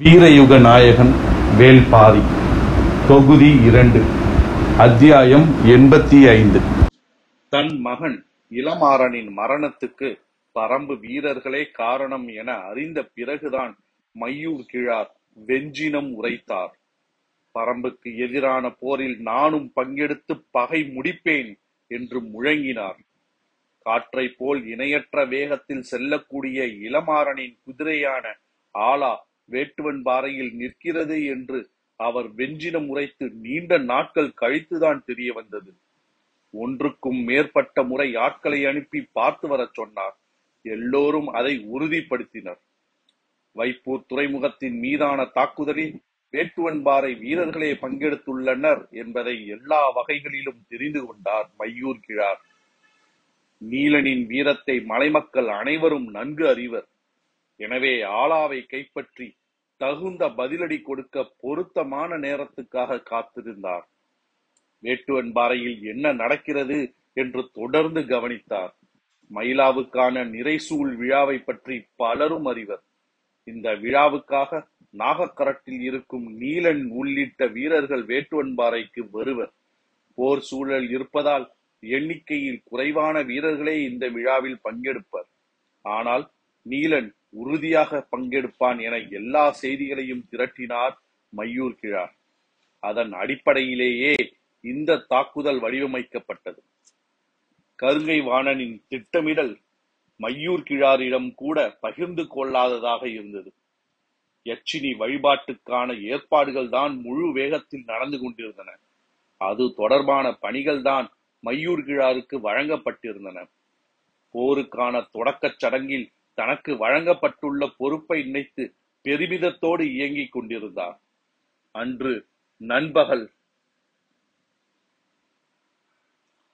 வீரயுக நாயகன் வேல்பாரி தொகுதி இரண்டு. அத்தியாயம் எண்பத்தி ஐந்து. தன் மகன் இளமாறனின் மரணத்துக்கு பரம்பு வீரர்களே காரணம் என அறிந்த பிறகுதான் மையூர் கிழார் வெஞ்சினம் உரைத்தார். பரம்புக்கு எதிரான போரில் நானும் பங்கெடுத்து பகை முடிப்பேன் என்று முழங்கினார். காற்றைப் போல் இணையற்ற வேகத்தில் செல்லக்கூடிய இளமாறனின் குதிரையான ஆலா வேட்டுவன் பாறையில் நிற்கிறது என்று அவர் வெஞ்சினம் உரைத்து நீண்ட நாட்கள் கழித்துதான் தெரிய வந்தது. ஒன்றுக்கும் மேற்பட்ட முறை ஆட்களை அனுப்பி பார்த்து வரச் சொன்னார். எல்லோரும் அதை உறுதிப்படுத்தினர். வைப்பூர் துறைமுகத்தின் மீதான தாக்குதலில் வேட்டுவன்பாறை வீரர்களே பங்கெடுத்துள்ளனர் என்பதை எல்லா வகைகளிலும் தெரிந்து கொண்டார் மையூர் கிழார். நீலனின் வீரத்தை மலைமக்கள் அனைவரும் நன்கு அறிவர். எனவே ஆலாவை கைப்பற்றி தகுந்த பதிலடி கொடுக்க பொருத்தமான நேரத்துக்காக காத்திருந்தார். வேட்டுவன் பாறையில் என்ன நடக்கிறது என்று தொடர்ந்து கவனித்தார். மயிலாவுக்கான நிறைசூழ் விழாவை பற்றி பலரும் அறிவர். இந்த விழாவுக்காக நாகக்கரட்டில் இருக்கும் நீலன் உள்ளிட்ட வீரர்கள் வேட்டுவன்பாறைக்கு வருவர். போர் சூழல் இருப்பதால் எண்ணிக்கையில் குறைவான வீரர்களே இந்த விழாவில் பங்கெடுப்பர். ஆனால் நீலன் உறுதியாக பங்கெடுப்பான் என எல்லா செய்திகளையும் திரட்டினார் மையூர் கிழார். அதன் அடிப்படையிலேயே இந்த தாக்குதல் வடிவமைக்கப்பட்டது. கருங்கை வாணனின் திட்டமிடல் மையூர் கிழாரிடம் கூட பகிர்ந்து கொள்ளாததாக இருந்தது. யட்சினி வழிபாட்டுக்கான ஏற்பாடுகள் தான் முழு வேகத்தில் நடந்து கொண்டிருந்தன. அது தொடர்பான பணிகள் தான் மையூர் கிழாருக்கு வழங்கப்பட்டிருந்தன. போருக்கான தொடக்கச் சடங்கில் தனக்கு வழங்கப்பட்டுள்ள பொறுப்பை நினைத்து பெருமிதத்தோடு இயங்கிக் கொண்டிருந்தார் அன்று நண்பகல்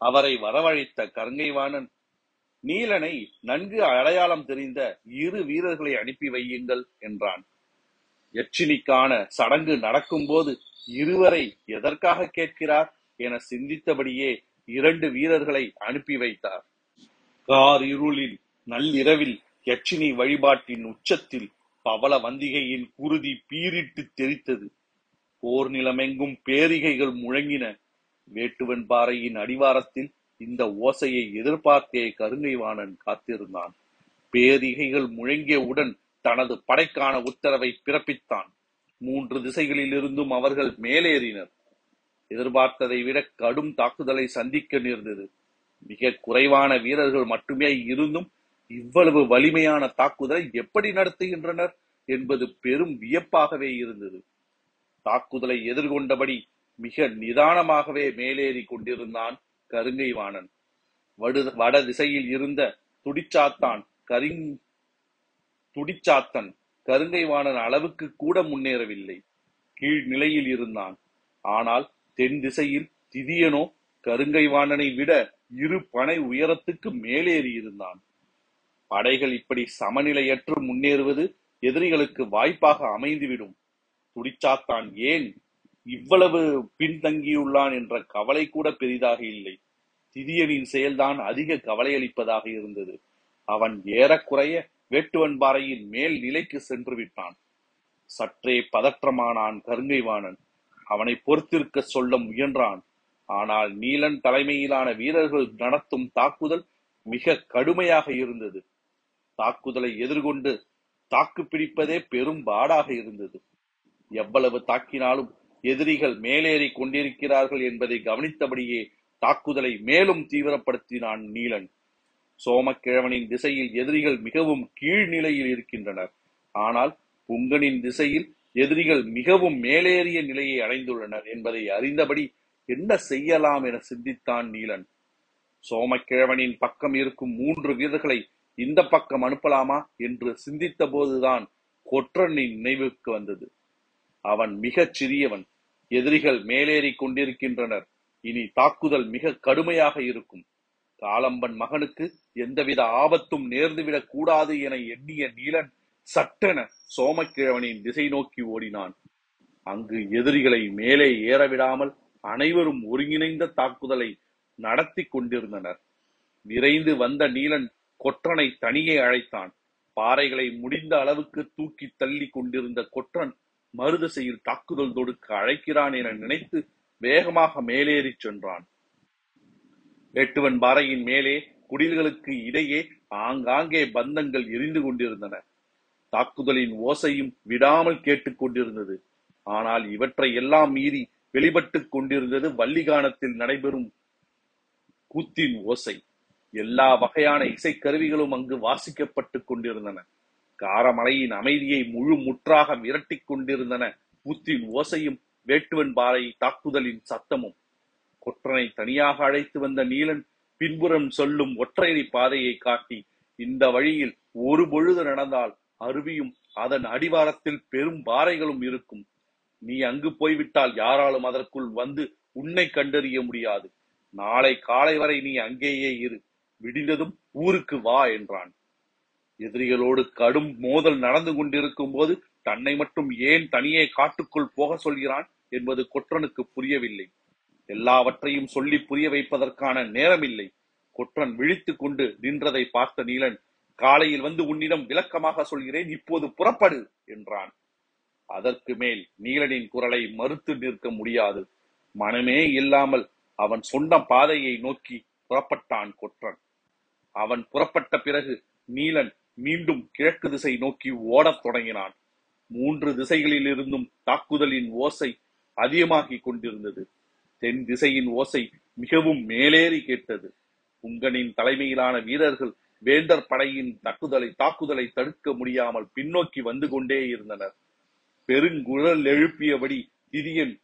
அவரை வரவழைத்த கருங்கைவாணன் நீலனை நன்கு அடையாளம் தெரிந்த இரு வீரர்களை அனுப்பி வையுங்கள் என்றான். யட்சினிக்கான சடங்கு நடக்கும்போது இருவரை எதற்காக கேட்கிறார் என சிந்தித்தபடியே இரண்டு வீரர்களை அனுப்பி வைத்தார். கார் இருளில் நள்ளிரவில் யட்சினி வழிபாட்டின் உச்சத்தில் பவள வந்திகையின் குருதி பீரிட்டு தெரித்தது போர் நிலமெங்கும் பேரிகைகள் முழங்கின. வேட்டுவன் பாறையின் அடிவாரத்தில் இந்த ஓசையை எதிர்பார்த்தே கருங்கைவாணன் காத்திருந்தான். பேரிகைகள் முழங்கியவுடன் தனது படைக்கான உத்தரவை பிறப்பித்தான். மூன்று திசைகளில் இருந்தும் அவர்கள் மேலேறினர். எதிர்பார்த்ததை விட கடும் தாக்குதலை சந்திக்க நேர்ந்தது. மிக குறைவான வீரர்கள் மட்டுமே இருந்தும் இவ்வளவு வலிமையான தாக்குதலை எப்படி நடத்துகின்றனர் என்பது பெரும் வியப்பாகவே இருந்தது. தாக்குதலை எதிர்கொண்டபடி மிக நிதானமாகவே மேலேறி கொண்டிருந்தான் கருங்கைவாணன். வடு வட திசையில் இருந்த துடிச்சாத்தான் கரிங் துடிச்சாத்தன் கருங்கைவாணன் அளவுக்கு கூட முன்னேறவில்லை. கீழ் நிலையில் இருந்தான். ஆனால் தென் திசையில் திதியனோ கருங்கைவாணனை விட இரு பனை உயரத்துக்கு மேலேறி இருந்தான் படைகள் இப்படி சமநிலையற்று முன்னேறுவது எதிரிகளுக்கு வாய்ப்பாக அமைந்துவிடும். துடிச்சாத்தான் ஏன்? இவ்வளவு பின்தங்கியுள்ளான் என்ற கவலை கூட பெரிதாக இல்லை. திதியனின் செயல்தான் அதிக கவலை அளிப்பதாக இருந்தது. அவன் ஏறக்குறைய வேட்டுவன் பாறையின் மேல் நிலைக்கு சென்று விட்டான். சற்றே பதற்றமானான் கருங்கைவாணன். அவனை பொறுத்திருக்க சொல்ல முயன்றான். ஆனால் நீலன் தலைமையிலான வீரர்கள் நடத்தும் தாக்குதல் மிக கடுமையாக இருந்தது. தாக்குதலை எதிர்கொண்டு தாக்கு பிடிப்பதே பெரும் பாடாக இருந்தது. எவ்வளவு தாக்கினாலும் எதிரிகள் மேலேறி கொண்டிருக்கிறார்கள் என்பதை கவனித்தபடியே தாக்குதலை மேலும் தீவிரப்படுத்தினான் நீலன். சோமக்கிழவனின் திசையில் எதிரிகள் மிகவும் கீழ்நிலையில் இருக்கின்றனர். ஆனால் புங்கனின் திசையில் எதிரிகள் மிகவும் மேலேறிய நிலையை அடைந்துள்ளனர் என்பதை அறிந்தபடி என்ன செய்யலாம் என சிந்தித்தான் நீலன். சோமக்கிழவனின் பக்கம் இருக்கும் மூன்று வீரர்களை இந்த பக்கம் அனுப்பலாமா என்று சிந்தித்த போதுதான் கொற்றனின் நினைவுக்கு வந்தது. அவன் மிகச் சிறியவன். எதிரிகள் மேலேறி கொண்டிருக்கின்றனர். இனி தாக்குதல் மிக கடுமையாக இருக்கும். காலம்பன் மகனுக்கு எந்தவித ஆபத்தும் நேர்ந்துவிடக் கூடாது என எண்ணிய நீலன் சட்டென சோமக்கிழவனின் திசை நோக்கி ஓடினான். அங்கு எதிரிகளை மேலே ஏறவிடாமல் அனைவரும் ஒருங்கிணைந்த தாக்குதலை நடத்தி கொண்டிருந்தனர். விரைந்து வந்த நீலன் கொற்றனை தனியே அழைத்தான். பாறைகளை முடிந்த அளவுக்கு தூக்கி தள்ளி கொண்டிருந்த கொற்றன் மறுதிசையில் தாக்குதல் தொடுக்க அழைக்கிறான் என நினைத்து வேகமாக மேலேறிச் சென்றான். வேட்டுவன் பாறையின் மேலே குடில்களுக்கு இடையே ஆங்காங்கே பந்தங்கள் எரிந்து கொண்டிருந்தன. தாக்குதலின் ஓசையும் விடாமல் கேட்டுக் கொண்டிருந்தது. ஆனால் இவற்றை எல்லாம் மீறி வெளிப்பட்டுக் கொண்டிருந்தது வள்ளிகானத்தில் நடைபெறும் கூத்தின் ஓசை. எல்லா வகையான இசைக்கருவிகளும் அங்கு வாசிக்கப்பட்டு கொண்டிருந்தன. காரமலையின் அமைதியை முழு முற்றாக மிரட்டி கொண்டிருந்தன. புத்தின் ஓசையும் வேட்டுவன் பாறை தாக்குதலின் சத்தமும். கொற்றனை தனியாக அழைத்து வந்த நீலன் பின்புறம் சொல்லும் ஒற்றையடி பாதையை காட்டி இந்த வழியில் ஒரு பொழுது நடந்தால் அருவியும் அதன் அடிவாரத்தில் பெரும் பாறைகளும் இருக்கும். நீ அங்கு போய்விட்டால் யாராலும் அதற்குள் வந்து உன்னை கண்டறிய முடியாது. நாளை காலை வரை நீ அங்கேயே இரு. விடிந்ததும் ஊருக்கு வா என்றான். எதிரிகளோடு கடும் மோதல் நடந்து கொண்டிருக்கும் போது தன்னை மட்டும் ஏன் தனியே காட்டுக்குள் போக சொல்கிறான் என்பது கொற்றனுக்கு புரியவில்லை. எல்லாவற்றையும் சொல்லி புரிய வைப்பதற்கான நேரமில்லை. கொற்றன் விழித்துக் கொண்டு நின்றதை பார்த்த நீலன் காலையில் வந்து உன்னிடம் விளக்கமாக சொல்கிறேன் இப்போது புறப்படு என்றான். அதற்கு மேல் நீலனின் குரலை மறுத்து நிற்க முடியாது. மனமே இல்லாமல் அவன் சொன்ன பாதையை நோக்கி புறப்பட்டான் கொற்றன். அவன் புறப்பட்ட பிறகு நீலன் மீண்டும் கிழக்கு திசை நோக்கி ஓடத் தொடங்கினான். மூன்று திசைகளில் இருந்தும் தாக்குதலின் ஓசை அதிகமாகிக் கொண்டிருந்தது. தென் திசையின் ஓசை மிகவும் மேலேறி கேட்டது. உங்கனின் தலைமையிலான வீரர்கள் வேந்தர் படையின் தாக்குதலை தாக்குதலை தடுக்க முடியாமல் பின்னோக்கி வந்து கொண்டே இருந்தனர். பெருங்குழல் எழுப்பியபடி திதியன்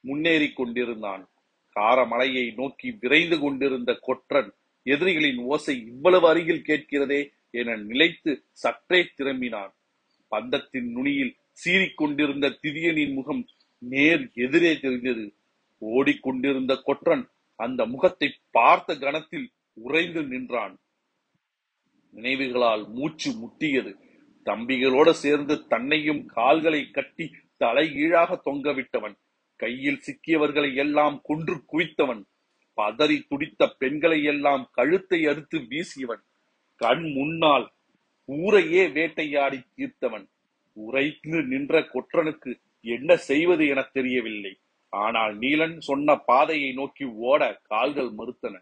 முன்னேறிக் கொண்டிருந்தான். காரமலையை நோக்கி விரைந்து கொண்டிருந்த கொற்றன் எதிரிகளின் ஓசை இவ்வளவு அருகில் கேட்கிறதே என நிலைத்து சற்றே திரும்பினான். பந்தத்தின் நுனியில் சீறிக்கொண்டிருந்த திதியனின் முகம் நேர் எதிரே தெரிந்தது. ஓடிக்கொண்டிருந்த கொற்றன் அந்த முகத்தை பார்த்த கணத்தில் உறைந்து நின்றான். நினைவுகளால் மூச்சு முட்டியது. தம்பிகளோடு சேர்ந்து தன்னையும் கால்களை கட்டி தலைகீழாக தொங்கவிட்டவன். கையில் சிக்கியவர்களை எல்லாம் கொன்று குவித்தவன். பதறி துடித்த பெண்களை எல்லாம் கழுத்தை அறுத்து வீசியவன். கண் முன்னால் ஊரையே வேட்டையாடி தீர்த்தவன். உரைத்து நின்ற கொற்றனுக்கு என்ன செய்வது என தெரியவில்லை. ஆனால் நீலன் சொன்ன பாதையை நோக்கி ஓட கால்கள் மறுத்தன.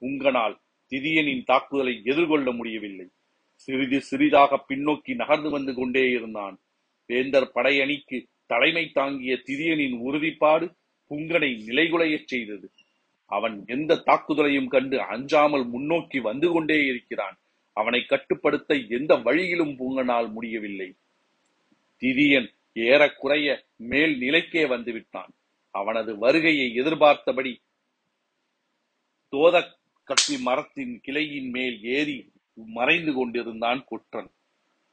புங்கனால் திதியனின் தாக்குதலை எதிர்கொள்ள முடியவில்லை. சிறிது சிறிதாக பின்னோக்கி நகர்ந்து வந்து கொண்டே இருந்தான். வேந்தர் படையணிக்கு தலைமை தாங்கிய திதியனின் உறுதிப்பாடு புங்கனை நிலைகுலையச் செய்தது. அவன் எந்த தாக்குதலையும் கண்டு அஞ்சாமல் முன்னோக்கி வந்து கொண்டே இருக்கிறான். அவனை கட்டுப்படுத்த எந்த வழியிலும் பூங்கனால் முடியவில்லை. திதியன் ஏறக்குறைய மேல் நிலைக்கே வந்து விட்டான். அவனது வருகையை எதிர்பார்த்தபடி தோத கட்டி மரத்தின் கிளையின் மேல் ஏறி மறைந்து கொண்டிருந்தான் குற்றன்.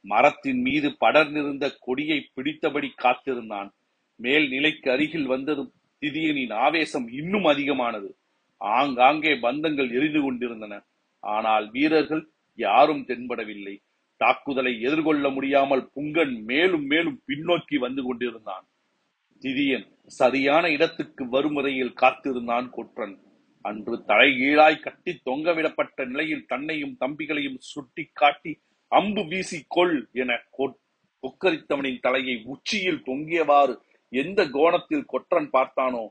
மரத்தின் மீது படர்ந்திருந்த கொடியை பிடித்தபடி காத்திருந்தான். மேல் நிலைக்கு அருகில் வந்ததும் திதியனின் ஆவேசம் இன்னும் அதிகமானது. ஆங்காங்கே பந்தங்கள் எரிந்து கொண்டிருந்தன. ஆனால் வீரர்கள் யாரும் தென்படவில்லை. தாக்குதலை எதிர்கொள்ள முடியாமல் புங்கன் மேலும் மேலும் பின்னோக்கி வந்து கொண்டிருந்தான். திதியன் சரியான இடத்துக்கு வரும் வரையில் காத்திருந்தான் கொற்றன். அன்று தலைகீழாய் கட்டி தொங்கவிடப்பட்ட நிலையில் தன்னையும் தம்பிகளையும் சுட்டி காட்டி அம்பு வீசி கொள் என கொக்கரித்தவனின் தலையை உச்சியில் தொங்கியவாறு எந்த கோணத்தில் கொற்றன் பார்த்தானோ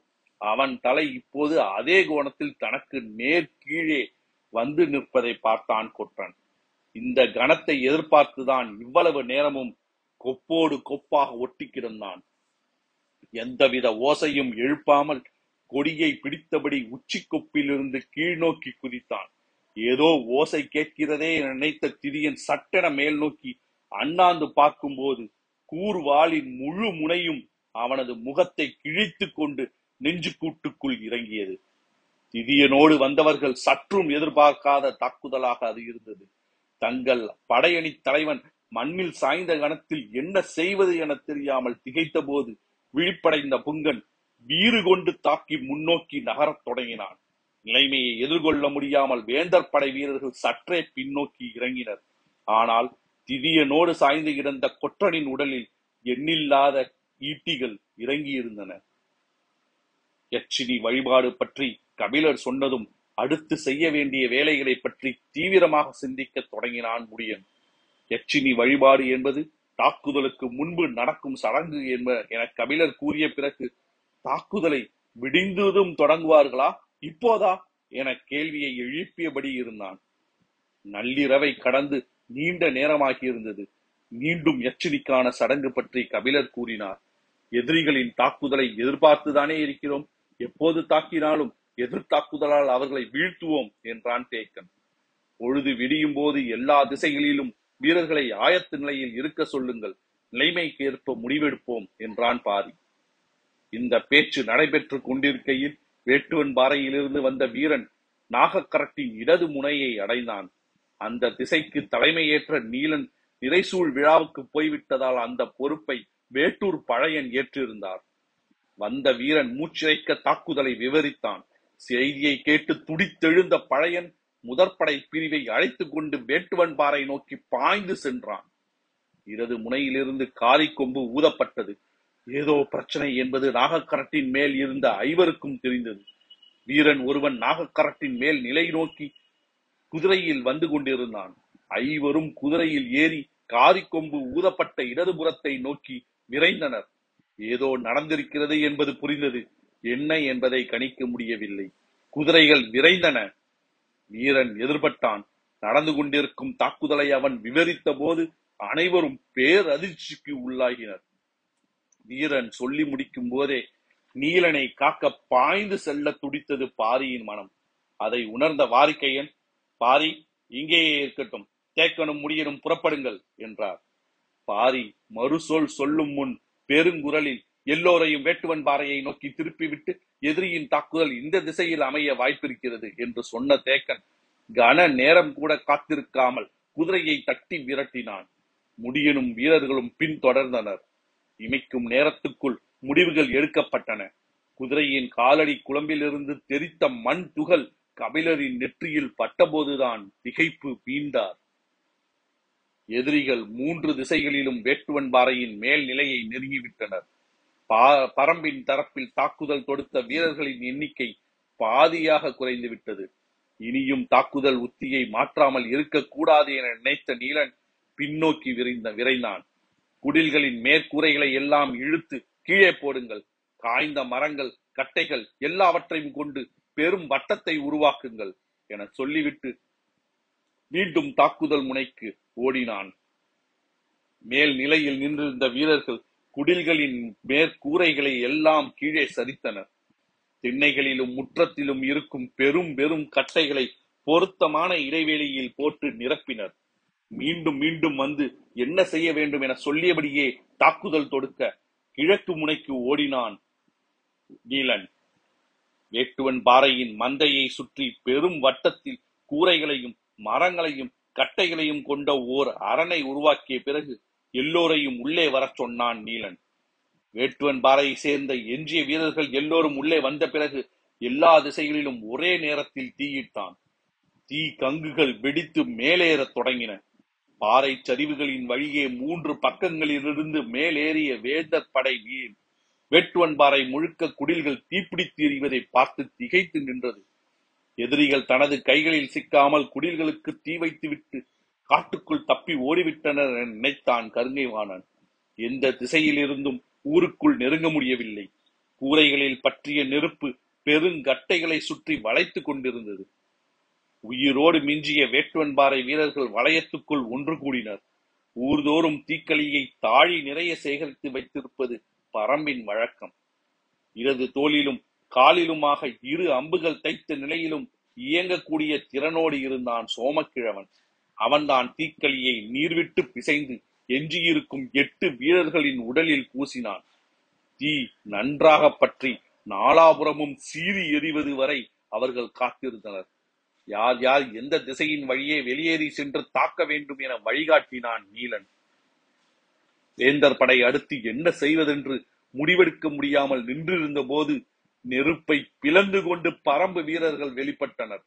அவன் தலை இப்போது அதே கோணத்தில் தனக்கு நேர் கீழே வந்து நிற்பதை பார்த்தான் கொற்றன். இந்த கணத்தை எதிர்பார்த்துதான் இவ்வளவு நேரமும் கொப்போடு கொப்பாக ஒட்டி கிடந்தான். எந்தவித ஓசையும் எழுப்பாமல் கொடியை பிடித்தபடி உச்சி கொப்பிலிருந்து கீழ் நோக்கி குதித்தான். ஏதோ ஓசை கேட்கிறதே நினைத்த திதியன் சட்டென மேல் நோக்கி அண்ணாந்து பார்க்கும்போது கூர்வாளின் முழு முனையும் அவனது முகத்தை கிழித்துக் கொண்டு நெஞ்சு கூட்டுக்குள் இறங்கியது. திதியனோடு வந்தவர்கள் சற்றும் எதிர்பார்க்காத தாக்குதலாக அது இருந்தது. தங்கள் படையணி தலைவன் மண்ணில் சாய்ந்த கணத்தில் என்ன செய்வது என தெரியாமல் திகைத்த போது விழிப்படைந்த புங்கன் வீறு கொண்டு தாக்கி முன்னோக்கி நகரத் தொடங்கினான். நிலைமையை எதிர்கொள்ள முடியாமல் வேந்தர் படை வீரர்கள் சற்றே பின்னோக்கி இறங்கினர். ஆனால் திதியனோடு சாய்ந்து கிடந்த கொற்றனின் உடலில் எண்ணில்லாத ஈட்டிகள் இறங்கியிருந்தன. யட்சினி வழிபாடு பற்றி கபிலர் சொன்னதும் அடுத்து செய்ய வேண்டிய வேலைகளை பற்றி தீவிரமாக சிந்திக்க தொடங்கினான் முடியன். யட்சினி வழிபாடு என்பது தாக்குதலுக்கு முன்பு நடக்கும் சடங்கு என்ப என கபிலர் கூறிய பிறகு தாக்குதலை விடிந்ததும் தொடங்குவார்களா? இப்போதா? என கேள்வியை எழுப்பியபடி இருந்தான். நள்ளிரவை கடந்து நீண்ட நேரமாகி இருந்தது. மீண்டும் யட்சினிக்கான சடங்கு பற்றி கபிலர் கூறினார். எதிரிகளின் தாக்குதலை எதிர்பார்த்துதானே இருக்கிறோம். எப்போது தாக்கினாலும் எதிர்த்தாக்குதலால் அவர்களை வீழ்த்துவோம் என்றான் தேக்கன். பொழுது விடியும் போது எல்லா திசைகளிலும் வீரர்களை ஆயத்த நிலையில் இருக்க சொல்லுங்கள். நிலைமைக்கு ஏற்ப முடிவெடுப்போம் என்றான் பாரி. இந்த பேச்சு நடைபெற்று கொண்டிருக்கையில் வேட்டுவன் பாறையிலிருந்து வந்த வீரன் நாகக்கரட்டின் இடது முனையை அடைந்தான். அந்த திசைக்கு தலைமையேற்ற நீலன் நிறைசூழ் விழாவுக்கு போய்விட்டதால் அந்த பொறுப்பை வேட்டூர் பழையன் ஏற்றிருந்தார். வந்த வீரன் மூச்சிறைக்க தாக்குதலை விவரித்தான். செய்தியை கேட்டு துடித்தெழுந்த பழையன் முதற்படை பிரிவை அழைத்துக் கொண்டு வேட்டுவன் பாறை நோக்கி பாய்ந்து சென்றான். இடது முனையிலிருந்து காரி கொம்பு ஊதப்பட்டது. ஏதோ பிரச்சனை என்பது நாகக்கரட்டின் மேல் இருந்த ஐவருக்கும் தெரிந்தது. வீரன் ஒருவன் நாகக்கரட்டின் மேல் நிலை நோக்கி குதிரையில் வந்து கொண்டிருந்தான். ஐவரும் குதிரையில் ஏறி காரி கொம்பு ஊதப்பட்ட இடதுபுறத்தை நோக்கி விரைந்தனர். ஏதோ நடந்திருக்கிறது என்பது புரிந்தது. என்ன என்பதை கணிக்க முடியவில்லை. குதிரைகள் விரைந்தன. வீரன் எதிர்பட்டான். நடந்து கொண்டிருக்கும் தாக்குதலை அவன் விவரித்த போது அனைவரும் பேரதிர்ச்சிக்கு உள்ளாகினர். வீரன் சொல்லி முடிக்கும் போதே நீலனை காக்க பாய்ந்து செல்ல துடித்தது பாரியின் மனம். அதை உணர்ந்த வாரிக்கையன் பாரி இங்கேயே இருக்கட்டும். தேக்கனும் முடியனும் புறப்படுங்கள் என்றார். பாரி மறுசொல் சொல்லும் முன் பெருங்குரலில் எல்லோரையும் வேட்டுவன் பாறையை நோக்கி திருப்பிவிட்டு எதிரியின் தாக்குதல் இந்த திசையில் அமைய வாய்ப்பிருக்கிறது என்று சொன்ன தேக்கன் கன நேரம் கூட காத்திருக்காமல் குதிரையை தட்டி விரட்டினான். முடியனும் வீரர்களும் பின்தொடர்ந்தனர் இமைக்கும் நேரத்துக்குள் முடிவுகள் எடுக்கப்பட்டன. குதிரையின் காலடி குழம்பிலிருந்து தெரித்த மண் துகள் கபிலரின் நெற்றியில் பட்டபோதுதான் திகைப்பு மீண்டார் எதிரிகள் மூன்று திசைகளிலும் வேட்டுவன் பாறையின் மேல் நிலையை நெருங்கிவிட்டனர். பரம்பின் தரப்பில் தாக்குதல் தொடுத்த வீரர்களின் எண்ணிக்கை பாதியாக குறைந்து விட்டது இனியும் தாக்குதல் உத்தியை மாற்றாமல் இருக்கக்கூடாது என நினைத்த நீலன் பின்னோக்கி விரைந்த விரைந்தான். குடில்களின் மேற்கூரைகளை எல்லாம் இழுத்து கீழே போடுங்கள். காய்ந்த மரங்கள் கட்டைகள் எல்லாவற்றையும் கொண்டு பெரும் வட்டத்தை உருவாக்குங்கள் என சொல்லிவிட்டு மீண்டும் தாக்குதல் முனைக்கு ஓடினான். மேல் நிலையில் நின்றிருந்த வீரர்கள் குடில்களின் மேற்கூரைகளை எல்லாம் கீழே சரித்தனர். திண்ணைகளிலும் முற்றத்திலும் இருக்கும் பெரும் பெரும் கட்டைகளை பொருத்தமான இடைவெளியில் போட்டு நிரப்பினர். மீண்டும் மீண்டும் வந்து என்ன செய்ய வேண்டும் என சொல்லியபடியே தாக்குதல் தொடுக்க கிழக்கு முனைக்கு ஓடினான் நீலன். வேட்டுவன் பாறையின் மந்தையை சுற்றி பெரும் வட்டத்தில் கூரைகளையும் மரங்களையும் கட்டைகளையும் கொண்ட ஓர் அரணை உருவாக்கிய பிறகு எல்லோரையும் உள்ளே வரச் சொன்னான் நீலன். வேட்டுவன் பாறையை சேர்ந்த எஞ்சிய வீரர்கள் எல்லோரும் உள்ளே வந்த பிறகு எல்லா திசைகளிலும் ஒரே நேரத்தில் தீயிட்டான் தீ கங்குகள் வெடித்து மேலேறத் தொடங்கின. பாறை சரிவுகளின் வழியே மூன்று பக்கங்களிலிருந்து மேலேறிய வேந்தர் படை வீர் வேட்டுவன் பாறை முழுக்க குடில்கள் தீப்பிடித்து எறிவதை பார்த்து திகைத்து நின்றது. எதிரிகள் தனது கைகளில் சிக்காமல் குடில்களுக்கு தீ வைத்துவிட்டு காட்டுக்குள் தப்பி ஓடிவிட்டனர் என நினைத்தான் கருங்கைவாணன். எந்த திசையிலிருந்தும் ஊருக்குள் நெருங்க முடியவில்லை. கூரைகளில் பற்றிய நெருப்பு பெருங்கட்டைகளை சுற்றி வளைத்துக் கொண்டிருந்தது. உயிரோடு மிஞ்சிய வேட்டுவன்பாறை வீரர்கள் வளையத்துக்குள் ஒன்று கூடினர். ஊர்தோறும் தீக்களியை தாழி நிறைய சேகரித்து வைத்திருப்பது பரம்பின் வழக்கம். இடது தோளிலும் காலிலுமாக இரு அம்புகள் தைத்த நிலையிலும் இயங்கக்கூடிய திறனோடு இருந்தான் சோமக்கிழவன். அவன்தான் தீக்களியை நீர்விட்டு பிசைந்து எஞ்சியிருக்கும் எட்டு வீரர்களின் உடலில் பூசினான். தீ நன்றாக பற்றி நாலாபுறமும் சீறி எறிவது வரை அவர்கள் காத்திருந்தனர். யார் யார் எந்த திசையின் வழியே வெளியேறி சென்று தாக்க வேண்டும் என வழிகாட்டினான் நீலன். வேந்தர் படை அடுத்து என்ன செய்வதென்று முடிவெடுக்க முடியாமல் நின்றிருந்த போது நெருப்பை பிளந்து கொண்டு பரம்பு வீரர்கள் வெளிப்பட்டனர்.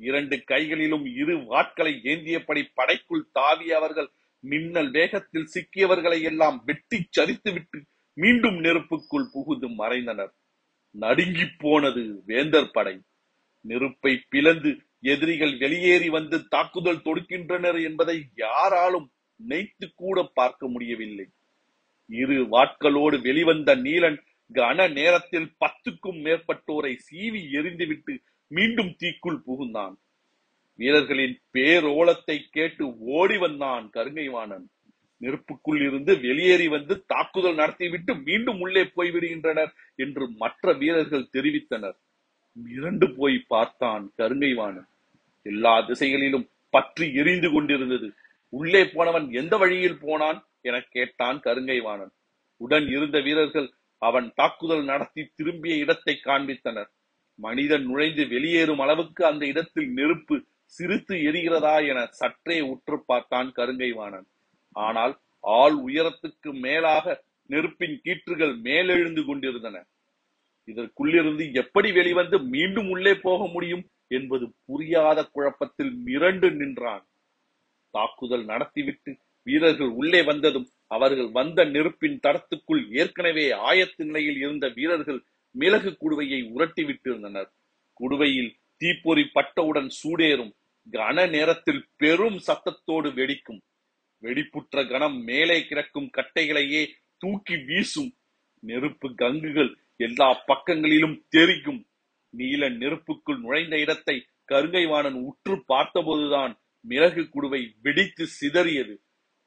இரண்டு கைகளிலும் இரு வாட்களை ஏந்தியபடி படைக்குள் தாவி அவர்கள் மின்னல் வேகத்தில் சிக்கியவர்களை எல்லாம் வெட்டி சரித்துவிட்டு மீண்டும் நெருப்புக்குள் புகுந்து மறைந்தனர். நடுங்கி போனது வேந்தர் படை. நெருப்பை பிளந்து எதிரிகள் வெளியேறி வந்து தாக்குதல் தொடுக்கின்றனர் என்பதை யாராலும் நெய்த்து கூட பார்க்க முடியவில்லை. இரு வாட்களோடு வெளிவந்த நீலன் கன நேரத்தில் பத்துக்கும் மேற்பட்டோரை சீவி எறிந்துவிட்டு மீண்டும் தீக்குள் புகுந்தான். வீரர்களின் பேரோலத்தை கேட்டு ஓடி வந்தான் கருங்கைவாணன். நெருப்புக்குள் இருந்து வெளியேறி வந்து தாக்குதல் நடத்திவிட்டு மீண்டும் உள்ளே போய்விடுகின்றனர் என்று மற்ற வீரர்கள் தெரிவித்தனர். மிரண்டு போய் பார்த்தான் கருங்கைவாணன். எல்லா திசைகளிலும் பற்றி எரிந்து கொண்டிருந்தது. உள்ளே போனவன் எந்த வழியில் போனான் என கேட்டான் கருங்கைவாணன். உடன் இருந்த வீரர்கள் அவன் தாக்குதல் நடத்தி திரும்பிய இடத்தை காண்பித்தனர். மனிதன் நுழைந்து வெளியேறும் அளவுக்கு அந்த இடத்தில் நெருப்பு சிரித்து எரிகிறதா என சற்றே உற்று பார்த்தான் கருங்கைவாணன். ஆனால் ஆள் உயரத்துக்கு மேலாக நெருப்பின் கீற்றுகள் மேலெழுந்து கொண்டிருந்தன. இதற்குள்ளிருந்து எப்படி வெளிவந்து மீண்டும் உள்ளே போக முடியும் என்பது புரியாத குழப்பத்தில் மிரண்டு நின்றான். தாக்குதல் நடத்திவிட்டு வீரர்கள் உள்ளே வந்ததும் அவர்கள் வந்த நெருப்பின் தடத்துக்குள் ஏற்கனவே ஆயத்த நிலையில் இருந்த வீரர்கள் மிளகு குடுவையை உரட்டி விட்டிருந்தனர். குடுவையில் தீப்பொறி பட்டவுடன் சூடேறும். கன நேரத்தில் பெரும் சத்தத்தோடு வெடிக்கும். வெடிப்புற்ற கணம் மேலே கிடக்கும் கட்டைகளையே தூக்கி வீசும். நெருப்பு கங்குகள் எல்லா பக்கங்களிலும் தெரிக்கும். நீல நெருப்புக்குள் நுழைந்த இடத்தை கருங்கைவாணன் உற்று பார்த்தபோதுதான் மிளகு குடுவை வெடித்து சிதறியது.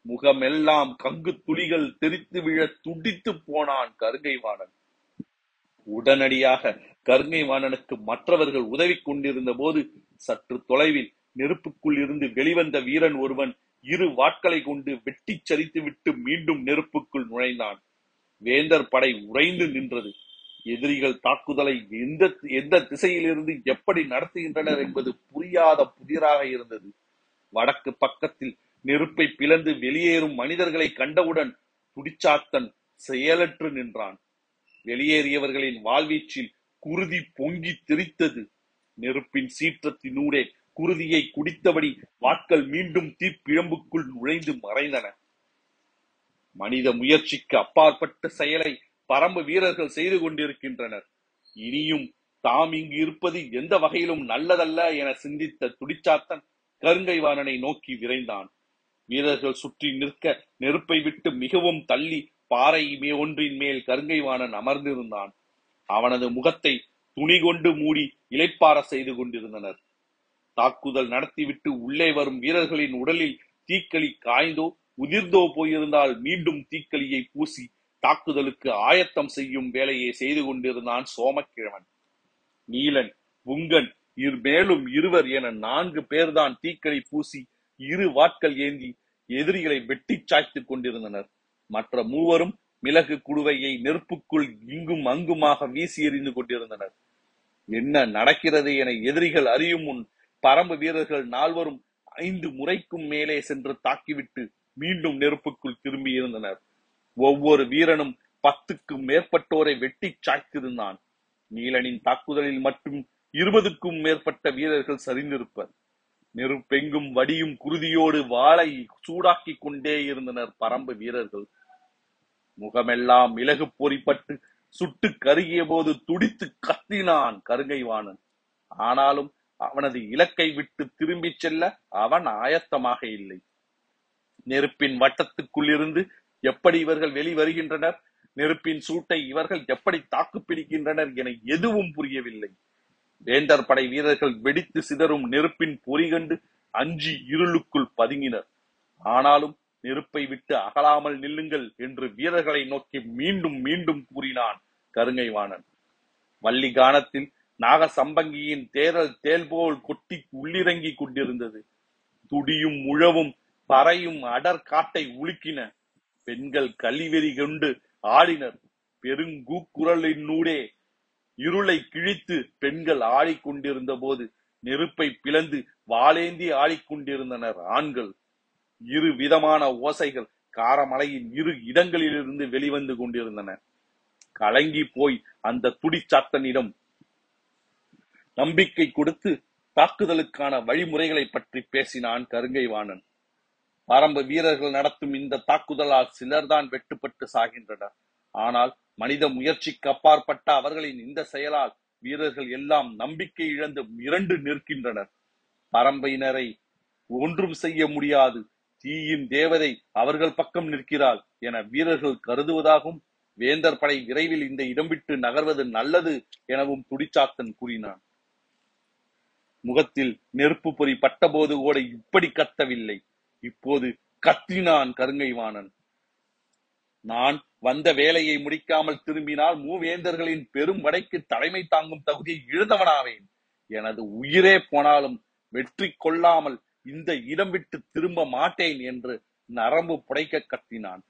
முகமெல்லாம் கங்கு துளிகள் தெரித்து விழ துடித்து போனான் கருங்கைவாணன். உடனடியாக கருங்கைவாணனுக்கு மற்றவர்கள் உதவி கொண்டிருந்த போது சற்று தொலைவில் நெருப்புக்குள் இருந்து வெளிவந்த வீரன் ஒருவன் இரு வாட்களை கொண்டு வெட்டி சரித்து விட்டு மீண்டும் நெருப்புக்குள் நுழைந்தான். வேந்தர் படை உறைந்து நின்றது. எதிரிகள் தாக்குதலை எந்த எந்த திசையிலிருந்து எப்படி நடத்துகின்றனர் என்பது புரியாத புதிராக இருந்தது. வடக்கு பக்கத்தில் நெருப்பை பிளந்து வெளியேறும் மனிதர்களை கண்டவுடன் துடிச்சாத்தன் செயலற்று நின்றான். வெளியேறியவர்களின் வாழ்வீச்சில் குருதி பொங்கி தெரித்தது நெருப்பின் சீற்றத்தினூடே குருதியை குடித்தபடி வாட்கள் மீண்டும் தீப்பிழம்புக்குள் நுழைந்து மறைந்தன. மனித முயற்சிக்கு அப்பாற்பட்ட செயலை பரம்பு வீரர்கள் செய்து கொண்டிருக்கின்றனர். இனியும் தாம் இங்கு இருப்பது எந்த வகையிலும் நல்லதல்ல என சிந்தித்த துடிச்சாத்தன் கருங்கைவாணனை நோக்கி விரைந்தான். வீரர்கள் சுற்றி நிற்க நெருப்பை விட்டு மிகவும் தள்ளி பாறை ஒன்றின் மேல் கருங்கைவாணன் அமர்ந்திருந்தான். அவனது முகத்தை துணி கொண்டு மூடி இலைப்பார செய்து கொண்டிருந்தனர். தாக்குதல் நடத்திவிட்டு உள்ளே வரும் வீரர்களின் உடலில் தீக்களி காய்ந்தோ உதிர்ந்தோ போயிருந்தால் மீண்டும் தீக்களியை பூசி தாக்குதலுக்கு ஆயத்தம் செய்யும் வேலையை செய்து கொண்டிருந்தான் சோமக்கிழவன். நீலன் புங்கன் இரு மேலும் இருவர் என நான்கு பேர்தான் தீக்களி பூசி இரு வாட்கள் ஏந்தி எதிரிகளை வெட்டி சாய்த்துக் கொண்டிருந்தனர். மற்ற மூவரும் மிளகு குடுவையை நெருப்புக்குள் இங்கும் அங்குமாக வீசி எறிந்து கொண்டிருந்தனர். என்ன நடக்கிறது என எதிரிகள் அறியும் முன் பரம்பு வீரர்கள் நால்வரும் ஐந்து முறைக்கும் மேலே சென்று தாக்கிவிட்டு மீண்டும் நெருப்புக்குள் திரும்பி இருந்தனர். ஒவ்வொரு வீரனும் பத்துக்கும் மேற்பட்டோரை வெட்டி சாய்த்திருந்தான். நீலனின் தாக்குதலில் மட்டும் இருபதுக்கும் மேற்பட்ட வீரர்கள் சரிந்திருப்பர். நெருப்பெங்கும் வடியும் குருதியோடு வாளை சூடாக்கிக் கொண்டே இருந்தனர் பரம்பு வீரர்கள். முகமெல்லாம் மிளகு பொறிப்பட்டு சுட்டு கருகிய போது துடித்து கத்தினான் கருங்கைவாணன். ஆனாலும் அவனது இலக்கை விட்டு திரும்பிச் செல்ல அவன் ஆயத்தமாக இல்லை. நெருப்பின் வட்டத்துக்குள்ளிருந்து எப்படி இவர்கள் வெளிவருகின்றனர்? நெருப்பின் சூட்டை இவர்கள் எப்படி தாக்கு பிடிக்கின்றனர் என எதுவும் புரியவில்லை. வேந்தர் படை வீரர்கள் வெடித்து சிதறும் நெருப்பின் பொறி கண்டு அஞ்சி இருளுக்குள் பதுங்கினர். ஆனாலும் நெருப்பை விட்டு அகலாமல் நில்லுங்கள் என்று வீரர்களை நோக்கி மீண்டும் மீண்டும் கூறினான் கருங்கைவாணன். வள்ளிகானத்தில் நாக சம்பங்கியின் தேரல் தேல் போல் கொட்டி உள்ளிறங்கி கொண்டிருந்தது. துடியும் முழவும் பறையும் அடர் காட்டை உலுக்கின. பெண்கள் கலிவெறி கொண்டு ஆடினர். பெருங்கூக்குரலினூடே இருளை கிழித்து பெண்கள் ஆடிக்கொண்டிருந்த போது நெருப்பை பிளந்து வாளேந்தி ஆடிக்கொண்டிருந்தனர் ஆண்கள். இரு விதமான ஓசைகள் காரமலையின் இரு இடங்களிலிருந்து வெளிவந்து கொண்டிருந்தன. கலங்கி போய் அந்த துடிச்சாத்தனிடம் நம்பிக்கை கொடுத்து தாக்குதலுக்கான வழிமுறைகளை பற்றி பேசினான் கருங்கைவாணன். பரம்பு வீரர்கள் நடத்தும் இந்த தாக்குதலால் சிலர்தான் வெட்டுப்பட்டு சாகின்றனர். ஆனால் மனித முயற்சிக்கு அப்பாற்பட்ட அவர்களின் இந்த செயலால் வீரர்கள் எல்லாம் நம்பிக்கை இழந்து மிரண்டு நிற்கின்றனர். பரம்பையினரை ஒன்றும் செய்ய முடியாது. தீயின் தேவதை அவர்கள் பக்கம் நிற்கிறாள் என வீரர்கள் கருதுவதாகவும் வேந்தர் படை விரைவில் இந்த இடம் விட்டு நகர்வது நல்லது எனவும் துடிச்சாத்தன் கூறினான். முகத்தில் நெருப்பு பொறி பட்டபோது கூட இப்படி கத்தவில்லை. இப்போது கத்தினான் கருங்கைவாணன். நான் வந்த வேலையை முடிக்காமல் திரும்பினால் மூவேந்தர்களின் பெரும் வடைக்கு தலைமை தாங்கும் தகுதியை இழந்தவனாவேன். எனது உயிரே போனாலும் வெற்றி கொள்ளாமல் இந்த இடம் விட்டு திரும்ப மாட்டேன் என்று நரம்பு புடைக்க கத்தினான்.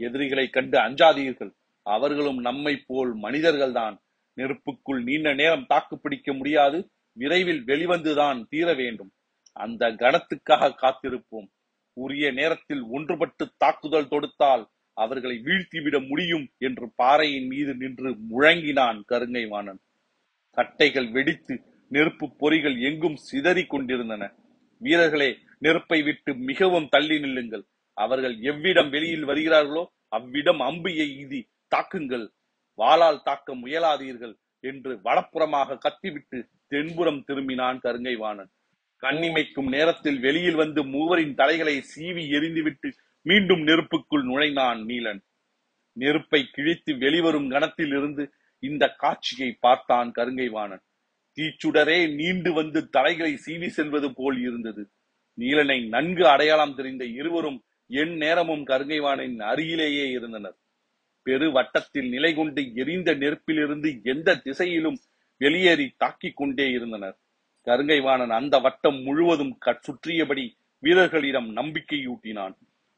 எதிரிகளை கண்டு அஞ்சாதீர்கள். அவர்களும் நம்மை போல் மனிதர்கள்தான். நெருப்புக்குள் நீண்ட நேரம் தாக்கு பிடிக்க முடியாது. விரைவில் வெளிவந்துதான் தீர வேண்டும். அந்த கணத்துக்காக காத்திருப்போம். உரிய நேரத்தில் ஒன்றுபட்டு தாக்குதல் தொடுத்தால் அவர்களை வீழ்த்திவிட முடியும் என்று பாறையின் மீது நின்று முழங்கினான் கருங்கை வாணன் கட்டைகள் வெடித்து நெருப்பு பொறிகள் எங்கும் சிதறிக் கொண்டிருந்தன. வீரர்களே நெருப்பை விட்டு மிகவும் தள்ளி நில்லுங்கள். அவர்கள் எவ்விடம் வெளியில் வருகிறார்களோ அவ்விடம் அம்பு எய்தி தாக்குங்கள். வாளால் தாக்க முயலாதீர்கள் என்று வடப்புறமாக கத்திவிட்டு தென்புறம் திரும்பினான் கருங்கை வாணன் கண்ணிமைக்கும் நேரத்தில் வெளியில் வந்து மூவரின் தலைகளை சீவி எரிந்துவிட்டு மீண்டும் நெருப்புக்குள் நுழைந்தான் நீலன். நெருப்பை கிழித்து வெளிவரும் கணத்தில் இருந்து இந்த காட்சியை பார்த்தான் கருங்கைவாணன். தீச்சுடரே நீண்டு வந்து தலைகளை சீவி செல்வது போல் இருந்தது. நீலனை நன்கு அடையாளம் தெரிந்த இருவரும் என் நேரமும் கருங்கைவானின் அருகிலேயே இருந்தனர். பெரு வட்டத்தில் நிலை கொண்டு எரிந்த நெருப்பிலிருந்து எந்த திசையிலும் வெளியேறி தாக்கிக் கொண்டே இருந்தனர். கருங்கைவாணன் அந்த வட்டம் முழுவதும் சுற்றியபடி வீரர்களிடம் நம்பிக்கையூட்டினான்.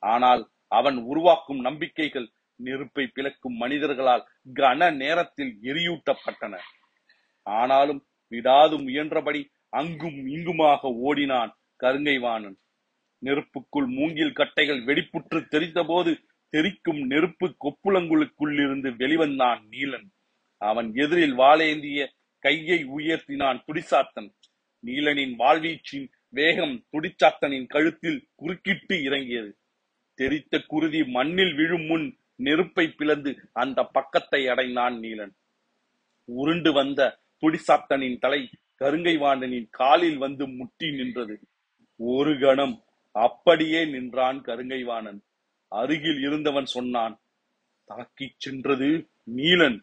ஆனால் அவன் உருவாக்கும் நம்பிக்கைகள் நெருப்பை பிளக்கும் மனிதர்களால் கன நேரத்தில் எரியூட்டப்பட்டன. ஆனாலும் விடாது முயன்றபடி அங்கும் இங்குமாக ஓடினான் கருங்கைவாணன். நெருப்புக்குள் மூங்கில் கட்டைகள் வெடிப்புற்று தெரித்த போது தெரிக்கும் நெருப்பு கொப்புளங்களுக்குள்ளிருந்து வெளிவந்தான் நீலன். அவன் எதிரில் வாளேந்திய கையை உயர்த்தினான் துடிசாத்தன். நீலனின் வாழ்வீச்சின் வேகம் துடிச்சாத்தனின் கழுத்தில் குறுக்கிட்டு இறங்கியது. தெரித்த குருதி மண்ணில் விழும் முன் நெருப்பை பிளந்து அந்த பக்கத்தை அடைந்தான் நீலன். உருண்டு வந்த துடிசாத்தனின் தலை கருங்கைவாண்டனின் காலில் வந்து முட்டி நின்றது. ஒரு கணம் அப்படியே நின்றான் கருங்கைவாணன் அருகில் இருந்தவன் சொன்னான் தாக்கிச் சென்றது நீலன்.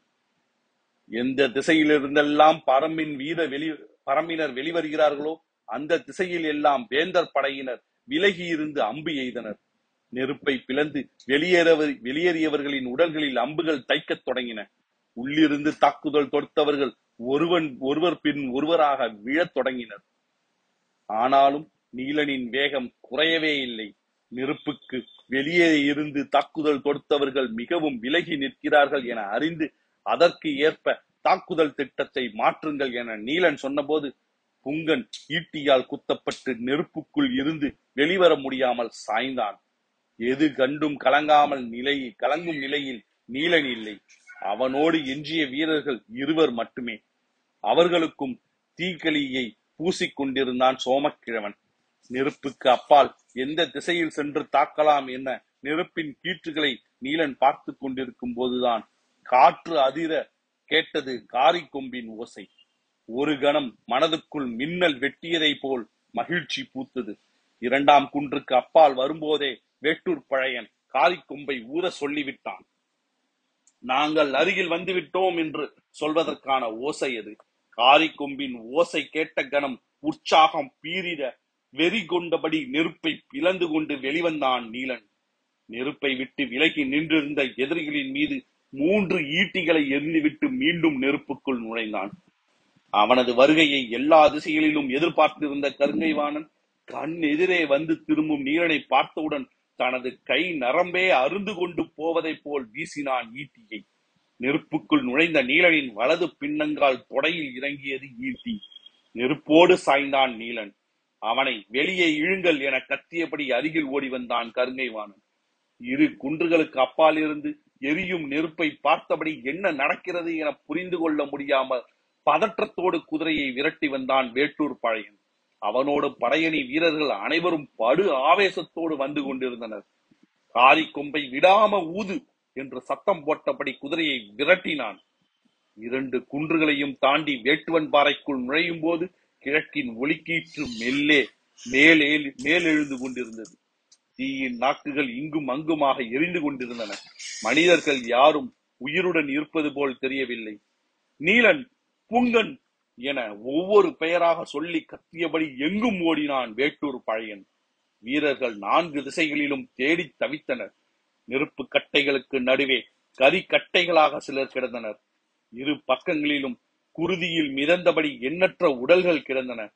எந்த திசையிலிருந்தெல்லாம் பரம்பின் வீர வெளி பரம்பினர் வெளிவருகிறார்களோ அந்த திசையில் எல்லாம் வேந்தர் படையினர் விலகி இருந்து அம்பு எய்தனர். நெருப்பை பிளந்து வெளியேற வெளியேறியவர்களின் உடல்களில் அம்புகள் தைக்கத் தொடங்கின. உள்ளிருந்து தாக்குதல் தொடுத்தவர்கள் ஒருவன் ஒருவர் பின் ஒருவராக விழத் தொடங்கினர். ஆனாலும் நீலனின் வேகம் குறையவே இல்லை. நெருப்புக்கு வெளியே இருந்து தாக்குதல் தொடுத்தவர்கள் மிகவும் விலகி நிற்கிறார்கள் என அறிந்து அதற்கு ஏற்ப தாக்குதல் திட்டத்தை மாற்றுங்கள் என நீலன் சொன்னபோது புங்கன் ஈட்டியால் குத்தப்பட்டு நெருப்புக்குள் இருந்து வெளிவர முடியாமல் சாய்ந்தான். எது கண்டும் கலங்காமல் நிலை கலங்கும் நிலையில் நீலன் இல்லை. அவனோடு எஞ்சிய வீரர்கள் இருவர் மட்டுமே. அவர்களுக்கும் தீக்களியை பூசிக்கொண்டிருந்தான் சோமக்கிழவன். நெருப்புக்கு அப்பால் எந்த திசையில் சென்று தாக்கலாம் என நெருப்பின் கீற்றுகளை நீலன் பார்த்து கொண்டிருக்கும் போதுதான் காற்று அதிர கேட்டது காரி கொம்பின் ஓசை. ஒரு கணம் மனதுக்குள் மின்னல் வெட்டியதை போல் மகிழ்ச்சி பூத்தது. இரண்டாம் குன்றுக்கு அப்பால் வரும்போதே வேட்டூர் பழையன் காரிக்கொம்பை ஊற சொல்லிவிட்டான். நாங்கள் அருகில் வந்துவிட்டோம் என்று சொல்வதற்கான ஓசை அது காரிக்கொம்பின் ஓசை கேட்ட கணம் உற்சாகம் பீரிட வெறி கொண்டபடி நெருப்பை பிளந்து கொண்டு வெளிவந்தான் நீலன். நெருப்பை விட்டு விலகி நின்றிருந்த எதிரிகளின் மீது மூன்று ஈட்டிகளை எரிந்துவிட்டு மீண்டும் நெருப்புக்குள் நுழைந்தான். அவனது வருகையை எல்லா திசைகளிலும் எதிர்பார்த்திருந்த கருங்கைவாணன் கண் எதிரே வந்து திரும்பும் நீலனை பார்த்தவுடன் தனது கை நரம்பே அருந்து கொண்டு போவதைப் போல் வீசினான் ஈட்டியை. நெருப்புக்குள் நுழைந்த நீலனின் வலது பின்னங்கால் தொடையில் இறங்கியது ஈட்டி. நெருப்போடு சாய்ந்தான் நீலன். அவனை வெளியே இழுங்கள் என கத்தியபடி அருகில் ஓடி வந்தான் கருங்கைவாணன். இரு குன்றுகளுக்கு அப்பால் இருந்து எரியும் நெருப்பை பார்த்தபடி என்ன நடக்கிறது என புரிந்து கொள்ள முடியாமல் பதற்றத்தோடு குதிரையை விரட்டி வந்தான் வேட்டூர் பழையன் அவனோடு படையணி வீரர்கள் அனைவரும் படு ஆவேசத்தோடு வந்து கொண்டிருந்தனர். காரி கொம்பை விடாம ஊது என்று சத்தம் போட்டபடி குதிரையை விரட்டினான். இரண்டு குன்றுகளையும் தாண்டி வேட்டுவன் பாறைக்குள் நுழையும் போது கிழக்கின் ஒளிக்கீற்று மெல்லே மேலே மேலெழுந்து கொண்டிருந்தது. தீயின் நாக்குகள் இங்கும் அங்குமாக எரிந்து கொண்டிருந்தன. மனிதர்கள் யாரும் உயிருடன் இருப்பது போல் தெரியவில்லை. நீலன் புங்கன் என ஒவ்வொரு பெயராக சொல்லி கத்தியபடி எங்கும் ஓடினான் வேட்டூர் பழையன். வீரர்கள் நான்கு திசைகளிலும் தேடி தவித்தனர். நெருப்பு கட்டைகளுக்கு நடுவே கரி கட்டைகளாக சிலர் கிடந்தனர். இரு பக்கங்களிலும் குருதியில் மிதந்தபடி எண்ணற்ற உடல்கள் கிடந்தன.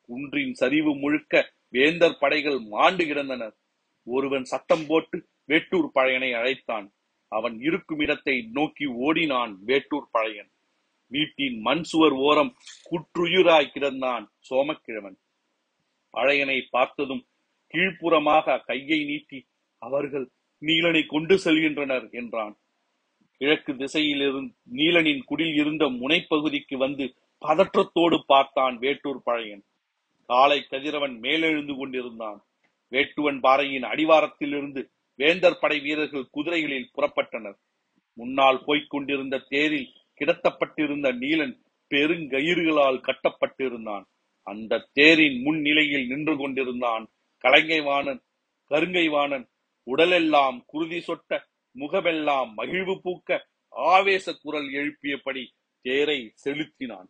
குன்றின் சரிவு முழுக்க வேந்தர் படைகள் மாண்டு கிடந்தனர். ஒருவன் சத்தம் போட்டு வேட்டூர் பழையனை அழைத்தான். அவன் இருக்கும் இடத்தை நோக்கி ஓடினான் வேட்டூர் பழையன். வீட்டின் மண் சுவர் ஓரம் குற்றுயிராய் கிடந்தான் சோமக்கிழவன். பழையனை பார்த்ததும் கீழ்ப்புறமாக கையை நீட்டி அவர்கள் நீலனை கொண்டு செல்கின்றனர் என்றான். கிழக்கு திசையில் இருந்து நீலனின் குடில் இருந்த முனைப்பகுதிக்கு வந்து பதற்றத்தோடு பார்த்தான் வேட்டூர் பழையன். காலை கதிரவன் மேலெழுந்து கொண்டிருந்தான். வேட்டுவன் பாறையின் அடிவாரத்திலிருந்து வேந்தர் படை வீரர்கள் குதிரைகளில் புறப்பட்டனர். முன்னால் போய்க் கொண்டிருந்த தேரில் கிடத்தப்பட்டிருந்த நீலன் பெருங்கயிறுகளால் கட்டப்பட்டிருந்தான். அந்த தேரின் முன் நிலையில் நின்று கொண்டிருந்தான். கலங்கைவாணன் கருங்கைவாணன் உடலெல்லாம் குருதி சொட்ட முகமெல்லாம் மகிழ்வு பூக்க ஆவேச குரல் எழுப்பியபடி தேரை செலுத்தினான்.